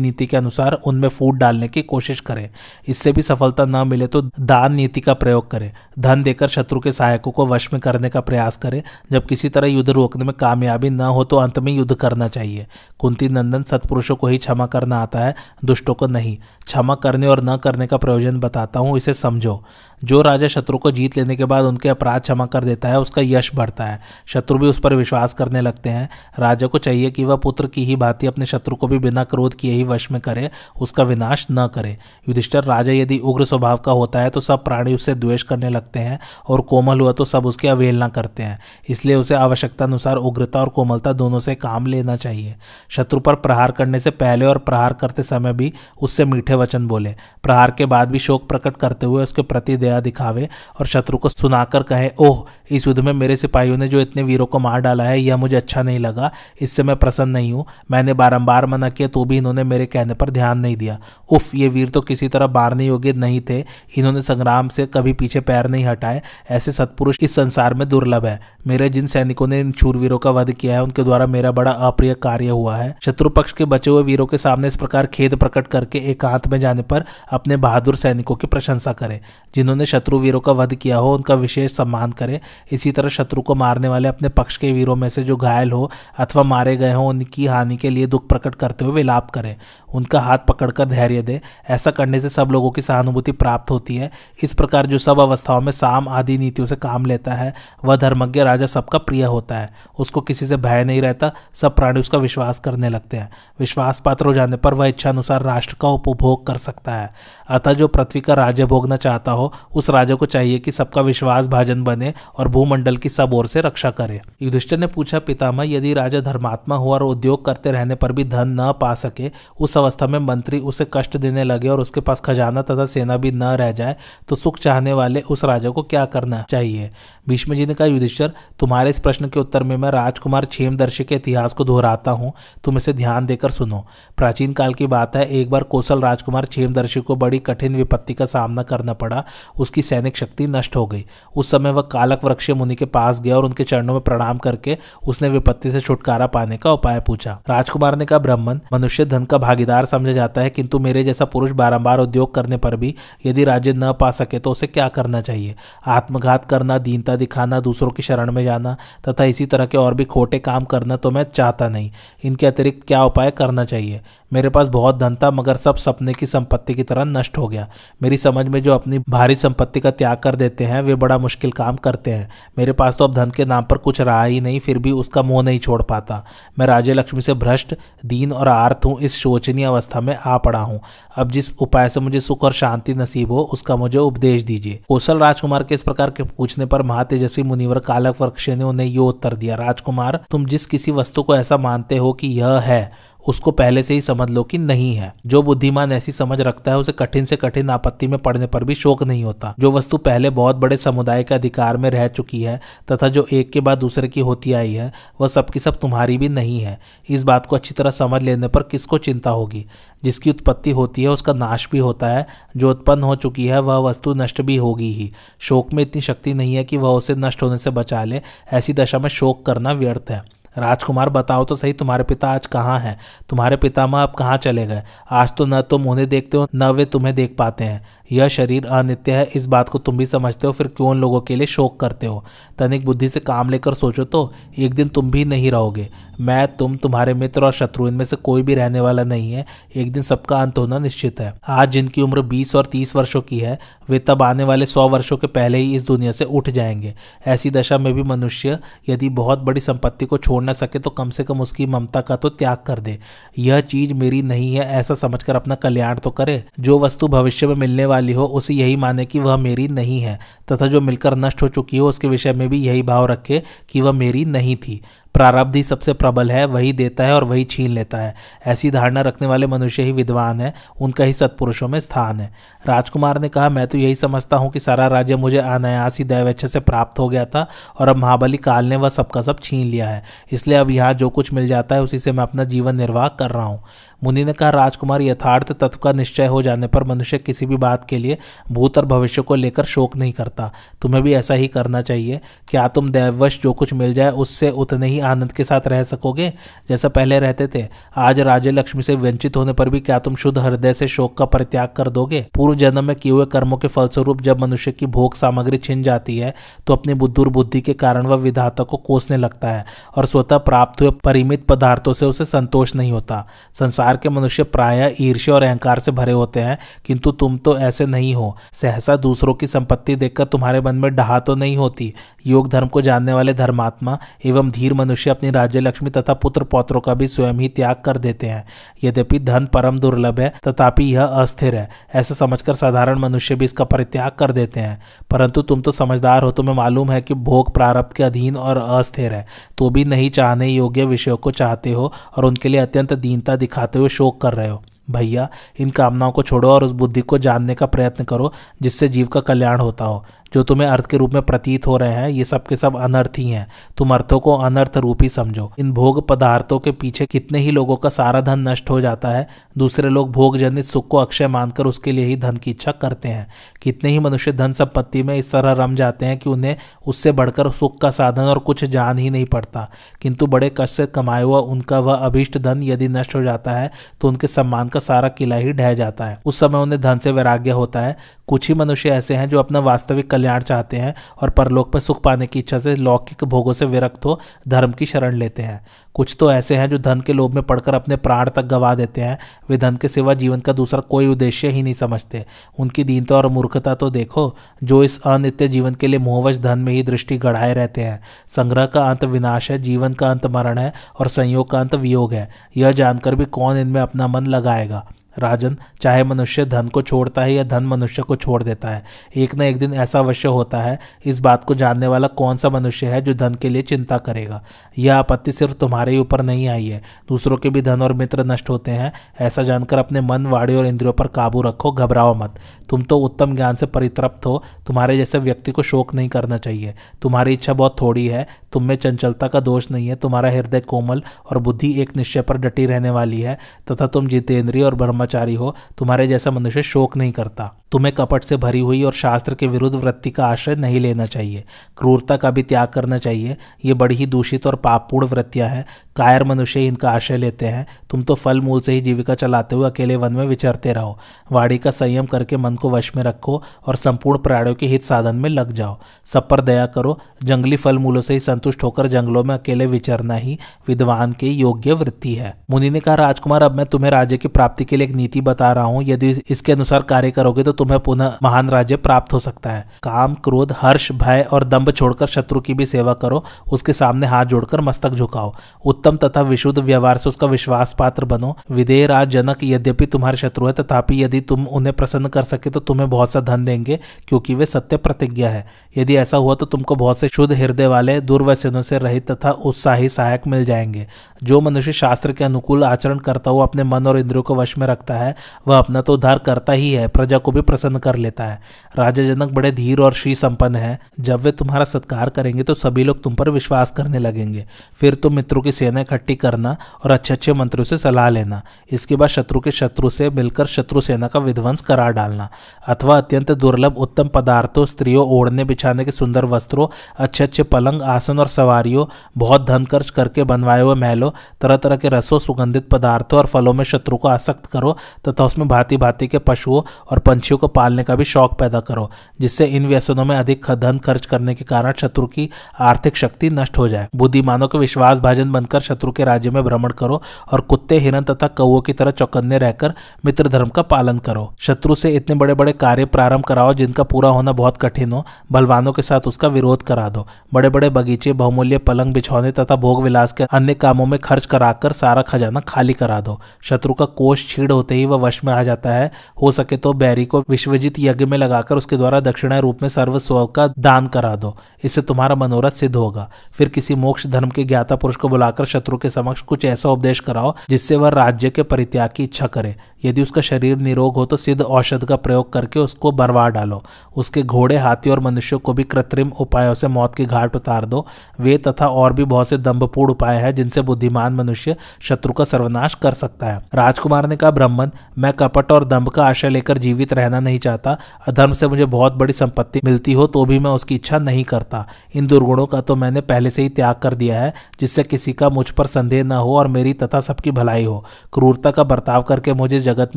नीति के अनुसार उनमें फूट डालने की कोशिश करें। इससे भी सफलता न मिले तो दान नीति का प्रयोग करें। धन देकर शत्रु के सहायकों को वश में करने का प्रयास करें। जब किसी तरह युद्ध रोकने में कामयाबी न हो तो अंत में युद्ध करना चाहिए। कुंती नंदन सत्पुरुषों को ही क्षमा करना आता है, दुष्टों को नहीं। क्षमा करने और न करने का प्रयोजन बताता हूँ, इसे समझो। जो राजा शत्रु को जीत लेने के बाद उनके अपराध क्षमा कर देता है, उसका यश बढ़ता है। शत्रु भी उस पर विश्वास करने लगते हैं। राजा को चाहिए कि वह पुत्र की ही भांति अपने शत्रु को भी बिना क्रोध किए ही वश में करे, उसका विनाश न करे। युधिष्ठर, राजा यदि उग्र स्वभाव का होता है तो सब प्राणी उससे द्वेष करने लगते हैं और कोमल हुआ तो सब उसकी अवहेलना करते हैं। इसलिए उसे आवश्यकता अनुसार उग्रता और कोमलता दोनों से काम लेना चाहिए। शत्रु पर प्रहार करने से पहले और प्रहार करते समय भी उससे मीठे वचन बोले। प्रहार के बाद भी शोक प्रकट करते हुए उसके प्रति दया दिखावे और शत्रु को सुनाकर कहे, ओह, इस युद्ध में मेरे सिपाहियों ने जो इतने वीरों को मार डाला है, यह मुझे अच्छा नहीं लगा। इससे मैं प्रसन्न नहीं हूँ। मैंने बारंबार मना किया तो भी इन्होंने मेरे कहने पर ध्यान नहीं दिया। उफ, ये वीर तो किसी तरह मारने योग्य नहीं थे। इन्होंने संग्राम से कभी पीछे पैर नहीं हटाए। ऐसे सत्पुरुष इस संसार में दुर्लभ है। मेरे जिन सैनिकों ने इन शूरवीरों का वध किया है, उनके द्वारा मेरा बड़ा अप्रिय कार्य हुआ है। शत्रु पक्ष के बचे हुए वीरों के सामने इस प्रकार खेद प्रकट करके एकांत में जाने पर अपने बहादुर सैनिकों की प्रशंसा करें, जिन्होंने शत्रु वीरों का वध किया हो, उनका विशेष सम्मान करें। इसी तरह शत्रु को मारने वाले अपने पक्ष के वीरों में से जो घायल हो अथवा मारे गए हो, उनकी हानि के लिए दुख प्रकट करते हुए विलाप करें। उनका हाथ पकड़कर धैर्य दे। ऐसा करने से सब लोगों की सहानुभूति प्राप्त होती है। इस प्रकार जो सब अवस्थाओं में साम आदि नीतियों से काम लेता है, वह धर्मज्ञ राजा सबका प्रिय होता है। उसको किसी से भय नहीं रहता, सब प्राणी उसका विश्वास करने लगते हैं। विश्वास पात्र हो जाने पर वह इच्छा अनुसार राष्ट्र का उपभोग कर सकता है। अतः जो पृथ्वी का राज्य भोगना चाहता हो उस राजा को चाहिए कि सबका विश्वास भाजन बने और भूमंडल की सब ओर से रक्षा करे। युधिष्ठिर ने पूछा, पितामह, यदि राजा धर्मात्मा हो और उद्योग करते रहने पर भी धन न पा सके, उस अवस्था में मंत्री उसे कष्ट देने लगे और उसके पास खजाना तथा सेना भी न रह जाए तो सुख चाहने वाले उस राजा को क्या करना चाहिए? भीष्म जी ने कहा, युधिष्ठर, तुम्हारे इस प्रश्न के उत्तर में मैं राजकुमार क्षेमदर्शी के इतिहास को दोहराता हूँ। तुम इसे ध्यान देकर सुनो। प्राचीन काल की बात है, एक बार कौशल राजकुमार क्षेमदर्शी को बड़ी कठिन विपत्ति का सामना करना पड़ा। उसकी सैनिक शक्ति नष्ट हो गई। उस समय वह कालक वृक्ष मुनि के पास गया और उनके चरणों में प्रणाम करके उसने विपत्ति से छुटकारा पाने का उपाय पूछा। राजकुमार ने कहा, ब्राह्मण, मनुष्य धन का भागीदार समझा जाता है, किंतु मेरे जैसा पुरुष बारंबार उद्योग करने पर भी यदि राज्य न पा सके तो उसे क्या करना चाहिए? आत्मघात करना, दीनता दिखाना, दूसरों की शरण में जाना तथा इसी तरह के और भी खोटे काम करना तो मैं चाहता नहीं। इनके अतिरिक्त क्या उपाय करना चाहिए? मेरे पास बहुत धन था, मगर सब सपने की संपत्ति की तरह नष्ट हो गया। मेरी समझ में जो अपनी भारी संपत्ति का त्याग कर देते हैं, वे बड़ा मुश्किल काम करते हैं। मेरे पास तो अब धन के नाम पर कुछ रहा ही नहीं, फिर भी उसका मोह नहीं छोड़ पाता। मैं राजे लक्ष्मी से भ्रष्ट, दीन और आर्थ हूँ, इस शोचनीय अवस्था में आ पड़ा हूँ। अब जिस उपाय से मुझे सुख और शांति नसीब हो, उसका मुझे उपदेश दीजिए। कौशल राजकुमार के इस प्रकार के पूछने पर महातेजस्वी मुनिवर कालक वृक्ष ने उन्हें यो उत्तर दिया, राजकुमार, तुम जिस किसी वस्तु को ऐसा मानते हो कि यह है उसको पहले से ही समझ लो कि नहीं है। जो बुद्धिमान ऐसी समझ रखता है, उसे कठिन से कठिन आपत्ति में पड़ने पर भी शोक नहीं होता। जो वस्तु पहले बहुत बड़े समुदाय के अधिकार में रह चुकी है, तथा जो एक के बाद दूसरे की होती आई है, वह सबकी सब तुम्हारी भी नहीं है। इस बात को अच्छी तरह समझ लेने पर किसको चिंता होगी? जिसकी उत्पत्ति होती है, उसका नाश भी होता है। जो उत्पन्न हो चुकी है, वह वस्तु नष्ट भी होगी ही। शोक में इतनी शक्ति नहीं है कि वह उसे नष्ट होने से बचा ले। ऐसी दशा में शोक करना व्यर्थ है। राजकुमार, बताओ तो सही तुम्हारे पिता आज कहाँ हैं? तुम्हारे पितामह अब कहाँ चले गए? आज तो न तुम उन्हें देखते हो, न वे तुम्हें देख पाते हैं। यह शरीर अनित्य है, इस बात को तुम भी समझते हो, फिर क्यों उन लोगों के लिए शोक करते हो? तनिक बुद्धि से काम लेकर सोचो तो एक दिन तुम भी नहीं रहोगे। मैं, तुम, तुम्हारे मित्र और शत्रु, इनमें से कोई भी रहने वाला नहीं है। एक दिन सबका अंत होना निश्चित है। आज जिनकी उम्र बीस और तीस वर्षों की है, वे तब आने वाले सौ वर्षों के पहले ही इस दुनिया से उठ जाएँगे। ऐसी दशा में भी मनुष्य, यदि बहुत बड़ी संपत्ति को छोड़ न सके तो कम से कम उसकी ममता का तो त्याग कर दे। यह चीज़ मेरी नहीं है, ऐसा समझकर अपना कल्याण तो करे। जो वस्तु भविष्य में मिलने वाली हो, उसे यही माने कि वह मेरी नहीं है, तथा जो मिलकर नष्ट हो चुकी हो, उसके विषय में भी यही भाव रखे कि वह मेरी नहीं थी। प्रारब्ध ही सबसे प्रबल है, वही देता है और वही छीन लेता है। ऐसी धारणा रखने वाले मनुष्य ही विद्वान है, उनका ही सत्पुरुषों में स्थान है। राजकुमार ने कहा, मैं तो यही समझता हूँ कि सारा राज्य मुझे अनायास ही दैवेच्छा से प्राप्त हो गया था और अब महाबली काल ने वह सबका सब छीन लिया है। इसलिए अब यहाँ जो कुछ मिल जाता है, उसी से मैं अपना जीवन निर्वाह कर रहा हूँ। मुनि ने कहा, राजकुमार, यथार्थ तत्व का निश्चय हो जाने पर मनुष्य किसी भी बात के लिए भूत और भविष्य को लेकर शोक नहीं करता। तुम्हें भी ऐसा ही करना चाहिए। क्या तुम दैववश जो कुछ मिल जाए, उससे उतने ही आनंद के साथ रह सकोगे? जैसा पहले रहते थे, आज राज्य लक्ष्मी से वंचित होने पर भी क्या तुम शुद्ध हृदय से शोक का परित्याग कर दोगे? पूर्व जन्म में किए हुए कर्मों के फलस्वरूप जब मनुष्य की भोग सामग्री छिन जाती है तो अपनी बुद्धुर बुद्धि के कारण वह विधाता को कोसने लगता है और स्वतः प्राप्त हुए परिमित पदार्थों से उसे संतोष नहीं होता। संसार के मनुष्य प्राय ईर्ष्या और अहंकार से भरे होते हैं, किंतु तुम तो ऐसे नहीं हो। सहसा दूसरों की संपत्ति देखकर तुम्हारे मन में डहा तो नहीं होती। योग धर्म को जानने वाले धर्मात्मा एवं धीर मनुष्य अपनी राज्य लक्ष्मी तथा पुत्र पौत्रों का भी स्वयं ही त्याग कर देते हैं। यद्यपि धन परम दुर्लभ है, तथापि यह अस्थिर है। ऐसा समझकर साधारण मनुष्य भी इसका परित्याग कर देते हैं। परंतु तुम तो समझदार हो, तुम्हें मालूम है कि भोग प्रारब्ध के अधीन और अस्थिर है। तो भी नहीं चाहने योग्य विषयों को चाहते हो और उनके लिए अत्यंत दीनता दिखाते हुए शोक कर रहे हो। भैया, इन कामनाओं को छोड़ो और उस बुद्धि को जानने का प्रयत्न करो जिससे जीव का कल्याण होता हो। जो तुम्हें अर्थ के रूप में प्रतीत हो रहे हैं, ये सब के सब अनर्थ ही हैं। तुम अर्थों को अनर्थ रूप ही समझो। इन भोग पदार्थों के पीछे कितने ही लोगों का सारा धन नष्ट हो जाता है, दूसरे लोग भोग जनित सुख को अक्षय मानकर उसके लिए ही धन की इच्छा करते हैं। कितने ही मनुष्य धन संपत्ति में इस तरह रम जाते हैं कि उन्हें उससे बढ़कर सुख का साधन और कुछ जान ही नहीं पड़ता। किंतु बड़े कष्ट से कमाया हुआ उनका वह अभिष्ट धन यदि नष्ट हो जाता है तो उनके सम्मान का सारा किला ही ढह जाता है। उस समय उन्हें धन से वैराग्य होता है कुछ ही मनुष्य ऐसे हैं जो अपना वास्तविक कल्याण चाहते हैं और परलोक में सुख पाने की इच्छा से लौकिक भोगों से विरक्त हो, धर्म की शरण लेते हैं। कुछ तो ऐसे हैं जो धन के लोभ में पड़कर अपने प्राण तक गवा देते हैं। वे धन के सिवा जीवन का दूसरा कोई उद्देश्य ही नहीं समझते। उनकी दीनता और मूर्खता तो देखो, जो इस अनित्य जीवन के लिए मोहवश धन में ही दृष्टि गढ़ाए रहते हैं। संग्रह का अंत विनाश है, जीवन का अंत मरण है और संयोग का अंत वियोग है। यह जानकर भी कौन इनमें अपना मन लगाएगा? राजन, चाहे मनुष्य धन को छोड़ता है या धन मनुष्य को छोड़ देता है, एक न एक दिन ऐसा अवश्य होता है, इस बात को जानने वाला कौन सा मनुष्य है जो धन के लिए चिंता करेगा? यह आपत्ति सिर्फ़ तुम्हारे ही ऊपर नहीं आई है, दूसरों के भी धन और मित्र नष्ट होते हैं, ऐसा जानकर अपने मन वाड़ी और इंद्रियों पर काबू रखो, घबराओ मत। तुम तो उत्तम ज्ञान से परितृप्त हो, तुम्हारे जैसे व्यक्ति को शोक नहीं करना चाहिए, तुम्हारी इच्छा बहुत थोड़ी है, तुम में चंचलता का दोष नहीं है, तुम्हारा हृदय कोमल और बुद्धि एक निश्चय पर डटी रहने वाली है, तथा तुम जितेंद्रीय और ब्रह्मचारी हो तुम्हारे जैसा मनुष्य शोक नहीं करता। तुम्हें कपट से भरी हुई और शास्त्र के विरुद्ध वृत्ति का आश्रय नहीं लेना चाहिए। क्रूरता का भी त्याग करना चाहिए। ये बड़ी ही दूषित और पापपूर्ण वृत्तियाँ हैं। कायर मनुष्य इनका आश्रय लेते हैं। तुम तो फल मूल से ही जीविका चलाते हुए अकेले वन में विचरते रहो। वाड़ी का संयम करके मन को वश में रखो और संपूर्ण प्राणियों के हित साधन में लग जाओ। सब पर दया करो। जंगली फल मूलों से ही संतुष्ट होकर जंगलों में अकेले विचरना ही विद्वान की योग्य वृत्ति है। मुनि ने कहा, राजकुमार, अब मैं तुम्हें राज्य की प्राप्ति के लिए एक नीति बता रहा हूँ। यदि इसके अनुसार कार्य करोगे तो तुम्हें पुनः महान राज्य प्राप्त हो सकता है। काम, क्रोध, हर्ष, भय और दम्भ छोड़कर शत्रु की भी सेवा करो। उसके सामने हाथ जोड़कर मस्तक झुकाओ। उत्तम तथा विशुद्ध व्यवहार से उसका विश्वास पात्र बनो। विदेह राज जनक, यद्यपि तुम्हारे शत्रु है, तथापि यदि तुम उन्हें प्रसन्न कर सके तो तुम्हें बहुत सा धन देंगे, क्योंकि वे सत्य प्रतिज्ञा है। यदि ऐसा हुआ तो तुमको बहुत से शुद्ध हृदय वाले दुर्व्यसनों से रहित तथा उत्साही सहायक मिल जाएँगे। जो मनुष्य शास्त्र के अनुकूल आचरण करता हुआ अपने मन और इंद्रियों को वश में रखता है, वह अपना तो उद्धार करता ही है। प्रजा को भी प्रसन्न कर लेता है। राजा जनक बड़े धीर और श्री संपन्न है। जब वे तुम्हारा सत्कार करेंगे तो सभी लोग तुम पर विश्वास करने लगेंगे। फिर तुम मित्रों की सेना इकट्ठी करना और अच्छे अच्छे मंत्रियों से सलाह लेना। इसके बाद शत्रु के शत्रु से मिलकर शत्रु सेना का विध्वंस करा डालना। अथवा अत्यंत दुर्लभ उत्तम पदार्थों, स्त्रियों, ओढ़ने, बिछाने के सुंदर वस्त्रों अच्छे अच्छे पलंग, आसन और सवारियों, बहुत धन खर्च करके बनवाए हुए महलों तरह तरह के रसों, सुगंधित पदार्थों और फलों में शत्रु को आसक्त करो, तथा उसमें भांति भांति के पशुओं और पंछियों को पालने का भी शौक पैदा करो, जिससे इन व्यसनों में अधिक धन खर्च करने के कारण शत्रु की आर्थिक शक्ति नष्ट हो जाए। बुद्धिमानों के विश्वास भाजन बनकर शत्रु के राज्य में भ्रमण करो और कुत्ते, हिरन तथा कौओं की तरह चौकन्ने रहकर मित्र धर्म का पालन करो। शत्रु से इतने बड़े बड़े कार्य प्रारंभ कराओ, जिनका पूरा होना बहुत कठिन हो। बलवानों के साथ उसका विरोध करा दो। बड़े बड़े बगीचे, बहुमूल्य पलंग बिछौने तथा भोग विलास के अन्य कामों में खर्च कराकर सारा खजाना खाली करा दो। शत्रु का कोष छीड़ होते ही वह वश में आ जाता है। हो सके तो बैरी को विश्वजित यज्ञ में लगाकर उसके द्वारा दक्षिणा रूप में सर्व स्व का दान करा दो। इससे तुम्हारा मनोरथ सिद्ध होगा। फिर किसी मोक्ष धर्म के ज्ञाता पुरुष को बुलाकर शत्रु के समक्ष कुछ ऐसा उपदेश कराओ, जिससे वह राज्य के परित्याग की इच्छा करे। यदि उसका शरीर निरोग हो तो सिद्ध औषध का प्रयोग करके उसको बरवा डालो। उसके घोड़े, हाथी और मनुष्यों को भी कृत्रिम उपायों से मौत की घाट उतार दो। वे तथा और भी बहुत से दम्भपूर्ण उपाय है, जिनसे बुद्धिमान मनुष्य शत्रु का सर्वनाश कर सकता है। राजकुमार ने कहा, ब्राह्मण, मैं कपट और दम्भ का आशय लेकर जीवित रहना नहीं चाहता। अधर्म से मुझे बहुत बड़ी संपत्ति मिलती हो तो भी मैं उसकी इच्छा नहीं करता। इन दुर्गुणों का तो मैंने पहले से ही त्याग कर दिया है, जिससे किसी का मुझ पर संदेह न हो और मेरी तथा सबकी भलाई हो। क्रूरता का बर्ताव करके मुझे जगत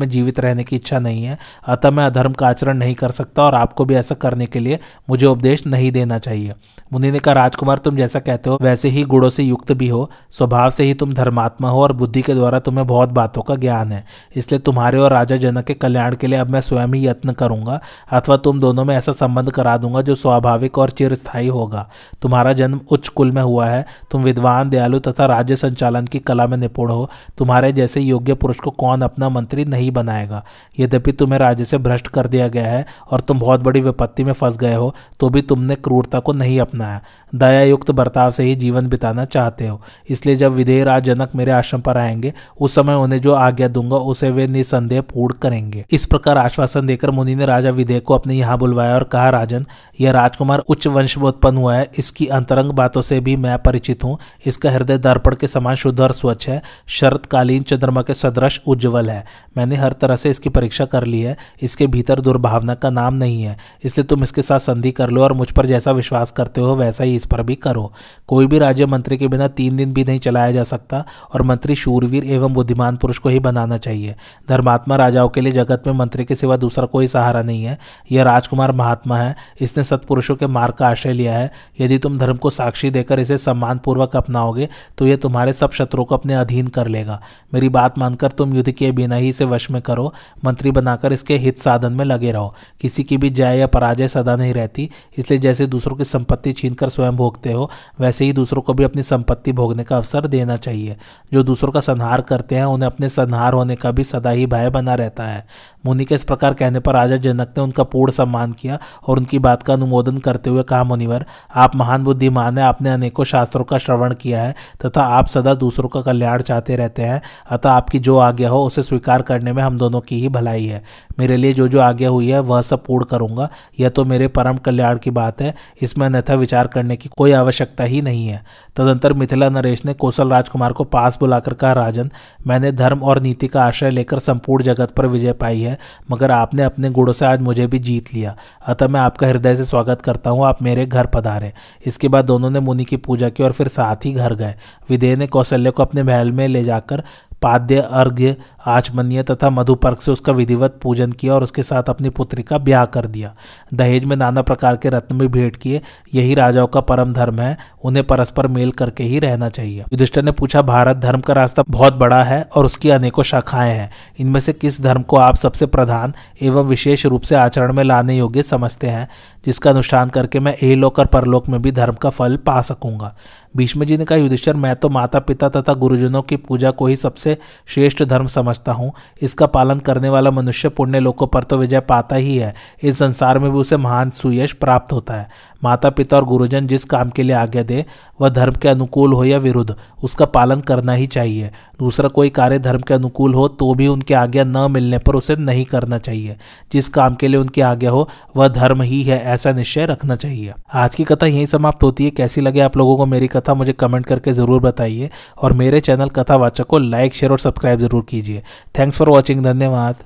में जीवित रहने की इच्छा नहीं है, अतः मैं अधर्म का आचरण नहीं कर सकता और आपको भी ऐसा करने के लिए मुझे उपदेश नहीं देना चाहिए। मुनि ने कहा, राजकुमार, तुम जैसा कहते हो, वैसे ही गुणों से युक्त भी हो। स्वभाव से ही तुम धर्मात्मा हो और बुद्धि के द्वारा तुम्हें बहुत बातों का ज्ञान है। इसलिए तुम्हारे और राजा जनक के कल्याण के लिए अब मैं स्वयं ही यत्न करूँगा, अथवा तुम दोनों में ऐसा संबंध करा दूँगा जो स्वाभाविक और चिरस्थायी होगा। तुम्हारा जन्म उच्च कुल में हुआ है, तुम विद्वान, दयालु तथा राज्य संचालन की कला में निपुण हो, तुम्हारे जैसे योग्य पुरुष को कौन अपना मंत्री नहीं बनाएगा? यद्यपि तुम्हें राज्य से भ्रष्ट कर दिया गया है और तुम बहुत बड़ी विपत्ति में फंस गए हो तो भी तुमने क्रूरता को नहीं अपनाया। दया युक्त बर्ताव से ही जीवन बिताना चाहते हो। इसलिए जब विधेय राज जनक मेरे आश्रम पर आएँगे, उस समय उन्हें जो आज्ञा दूँगा, उसे वे निसंदेह पूर्ण करेंगे। इस प्रकार आश्वासन देकर मुनि ने राजा विधेय को अपने यहाँ बुलवाया और कहा, राजन, यह राजकुमार उच्च वंश में उत्पन्न हुआ है। इसकी अंतरंग बातों से भी मैं परिचित हूँ। इसका हृदय दर्पण के समान शुद्ध और स्वच्छ है। शरतकालीन चंद्रमा के सदृश उज्जवल है। मैंने हर तरह से इसकी परीक्षा कर ली है। इसके भीतर दुर्भावना का नाम नहीं है। इसलिए तुम इसके साथ संधि कर लो और मुझ पर जैसा विश्वास करते हो, वैसा ही इस पर भी करो। कोई भी राज्य मंत्री के बिना तीन दिन भी नहीं चलाया जा सकता और मंत्री शूरवीर एवं बुद्धिमान पुरुष को ही बनाना चाहिए। धर्मात्मा राजाओं के लिए जगत में मंत्री के सिवा दूसरा कोई सहारा नहीं है। यह राजकुमार महात्मा है। इसने सत्पुरुषों के मार्ग का आश्रय लिया है। यदि तुम धर्म को साक्षी देकर इसे सम्मानपूर्वक अपनाओगे तो यह तुम्हारे सब शत्रुओं को अपने अधीन कर लेगा। मेरी बात मानकर तुम युद्ध के बिना ही इसे वश में करो। मंत्री बनाकर इसके हित साधन में लगे रहो। किसी की भी जय या पराजय सदा नहीं रहती। इसलिए जैसे दूसरों की संपत्ति छीनकर स्वयं भोगते हो, वैसे ही दूसरों को भी अपनी संपत्ति भोगने का अवसर देना चाहिए। जो दूसरों का संहार करते हैं, उन्हें अपने संहार होने का भी सदा ही भय बना रहता है। मुनि के इस प्रकार कहने पर राजा जनक ने उनका पूर्ण सम्मान किया और उनकी बात का अनुमोदन करते हुए कहा, मुनिवर, आप महान बुद्धिमान है, आपने अनेकों शास्त्रों का श्रवण किया है तथा आप सदा दूसरों का कल्याण चाहते रहते हैं, अतः आपकी जो आज्ञा हो उसे स्वीकार करने में हम दोनों की ही भलाई है। मेरे लिए जो जो आज्ञा हुई है, वह सब पूर्ण करूँगा। यह तो मेरे परम कल्याण की बात है, इसमें अन्यथा विचार करने की कोई आवश्यकता ही नहीं है। तदंतर मिथिला नरेश ने कौशल राजकुमार को पास बुलाकर कहा, राजन, मैंने धर्म और नीति का आश्रय लेकर संपूर्ण जगत पर विजय पाई है, मगर आपने अपने गुड़ों से आज मुझे भी जीत लिया। अतः मैं आपका हृदय से स्वागत करता हूँ। आप मेरे घर पधारे। इसके बाद दोनों ने मुनि की पूजा की और फिर साथ ही घर गए। विदेह ने कौशल्य को अपने महल में ले जाकर पाद्य अर्घ्य आचमनीय तथा मधुपर्क से उसका विधिवत पूजन किया और उसके साथ अपनी पुत्री का ब्याह कर दिया। दहेज में नाना प्रकार के रत्न भी भेंट किए। यही राजाओं का परम धर्म है। उन्हें परस्पर मेल करके ही रहना चाहिए। युधिष्ठर ने पूछा, भारत धर्म का रास्ता बहुत बड़ा है और उसकी अनेकों शाखाएँ हैं। इनमें से किस धर्म को आप सबसे प्रधान एवं विशेष रूप से आचरण में लाने योग्य समझते हैं? जिसका अनुष्ठान करके मैं एलोक और परलोक में भी धर्म का फल पा सकूँगा। भीष्म जी ने कहा, युधिष्ठर, मैं तो माता पिता तथा गुरुजनों की पूजा को ही सबसे श्रेष्ठ धर्म समझता हूँ। इसका पालन करने वाला मनुष्य पुण्य लोकों पर तो विजय पाता ही है। इस संसार में भी उसे महान सुयश प्राप्त होता है। माता पिता और गुरुजन जिस काम के लिए आज्ञा दे, वह धर्म के अनुकूल हो या विरुद्ध, उसका पालन करना ही चाहिए। दूसरा, कोई कार्य धर्म के अनुकूल हो तो भी उनकी आज्ञा न मिलने पर उसे नहीं करना चाहिए। जिस काम के लिए उनकी आज्ञा हो, वह धर्म ही है, ऐसा निश्चय रखना चाहिए। आज की कथा यही समाप्त होती है। कैसी लगे आप लोगों को मेरी कथा मुझे कमेंट करके ज़रूर बताइए और मेरे चैनल कथावाचक को लाइक, शेयर और सब्सक्राइब ज़रूर कीजिए। थैंक्स फॉर वॉचिंग, धन्यवाद।